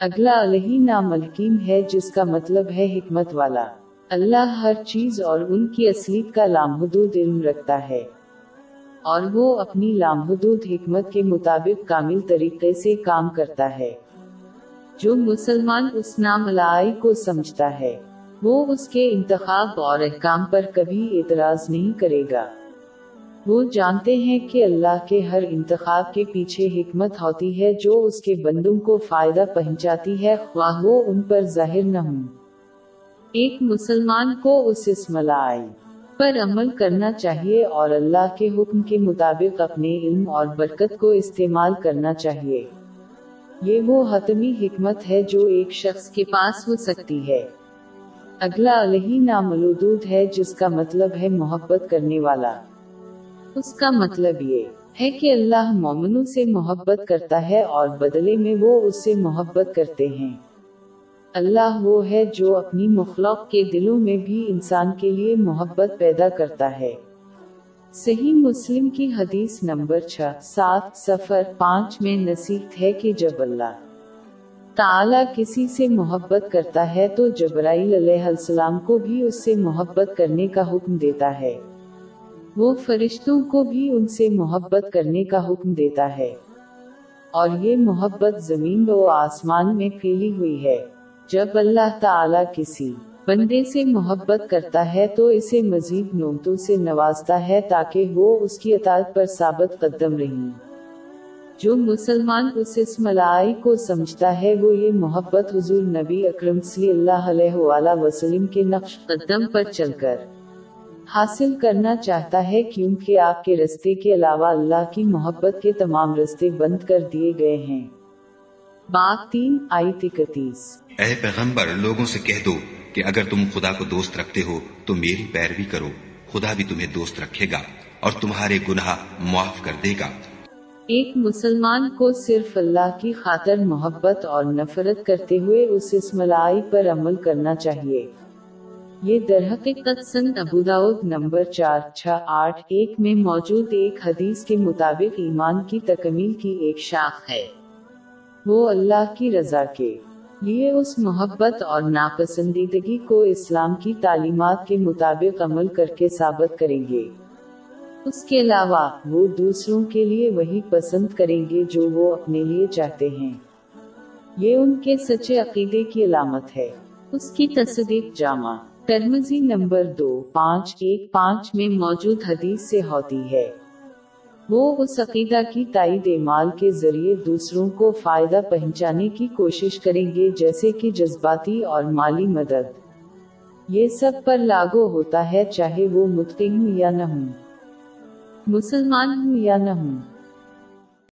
اگلا علیہ نام الحکیم ہے جس کا مطلب ہے حکمت والا۔ اللہ ہر چیز اور ان کی اصلیت کا لامحدود علم رکھتا ہے۔ اور وہ اپنی لامحدود حکمت کے مطابق کامل طریقے سے کام کرتا ہے۔ جو مسلمان اس نام لائی کو سمجھتا ہے، وہ اس کے انتخاب اور احکام پر کبھی اعتراض نہیں کرے گا۔ وہ جانتے ہیں کہ اللہ کے ہر انتخاب کے پیچھے حکمت ہوتی ہے، جو اس کے بندوں کو فائدہ پہنچاتی ہے، خواہ وہ ان پر ظاہر نہ ہوں۔ ایک مسلمان کو اس اسم پر عمل کرنا چاہیے اور اللہ کے حکم کے مطابق اپنے علم اور برکت کو استعمال کرنا چاہیے۔ یہ وہ حتمی حکمت ہے جو ایک شخص کے پاس ہو سکتی ہے۔ اگلا علیہ ناملودود ہے، جس کا مطلب ہے محبت کرنے والا۔ اس کا مطلب یہ ہے کہ اللہ مومنوں سے محبت کرتا ہے اور بدلے میں وہ اس سے محبت کرتے ہیں۔ اللہ وہ ہے جو اپنی مخلوق کے دلوں میں بھی انسان کے لیے محبت پیدا کرتا ہے۔ صحیح مسلم کی حدیث نمبر چھ، سات سفر پانچ میں نصیحت ہے کہ جب اللہ تعالی کسی سے محبت کرتا ہے تو جبرائیل علیہ السلام کو بھی اس سے محبت کرنے کا حکم دیتا ہے۔ وہ فرشتوں کو بھی ان سے محبت کرنے کا حکم دیتا ہے۔ اور یہ محبت زمین و آسمان میں پھیلی ہوئی ہے۔ جب اللہ تعالی کسی بندے سے محبت کرتا ہے تو اسے مزید نومتوں سے نوازتا ہے تاکہ وہ اس کی اطاعت پر ثابت قدم رہی۔ جو مسلمان اس اسم لائی کو سمجھتا ہے وہ یہ محبت حضور نبی اکرم صلی اللہ علیہ وآلہ وسلم کے نقش قدم پر چل کر حاصل کرنا چاہتا ہے کیونکہ آپ کے رستے کے علاوہ اللہ کی محبت کے تمام رستے بند کر دیے گئے ہیں۔ بات تین آئی اکتیس۔ اے پیغمبر لوگوں سے کہہ دو کہ اگر تم خدا کو دوست رکھتے ہو تو میری پیروی کرو۔ خدا بھی تمہیں دوست رکھے گا اور تمہارے گناہ معاف کر دے گا۔ ایک مسلمان کو صرف اللہ کی خاطر محبت اور نفرت کرتے ہوئے اس اسملائی پر عمل کرنا چاہیے۔ یہ درحقیقت سن ابوداؤد نمبر چار چھ آٹھ ایک میں موجود ایک حدیث کے مطابق ایمان کی تکمیل کی ایک شاخ ہے۔ وہ اللہ کی رضا کے لیے اس محبت اور ناپسندیدگی کو اسلام کی تعلیمات کے مطابق عمل کر کے ثابت کریں گے۔ اس کے علاوہ وہ دوسروں کے لیے وہی پسند کریں گے جو وہ اپنے لیے چاہتے ہیں۔ یہ ان کے سچے عقیدے کی علامت ہے۔ اس کی تصدیق جامع ترمزی نمبر دو، پانچ، ایک، پانچ میں موجود حدیث سے ہوتی ہے۔ وہ اس عقیدہ کی تائید مال کے ذریعے دوسروں کو فائدہ پہنچانے کی کوشش کریں گے، جیسے کہ جذباتی اور مالی مدد۔ یہ سب پر لاگو ہوتا ہے، چاہے وہ متقن ہوں یا نہ ہوں۔ مسلمان ہوں یا نہ ہوں۔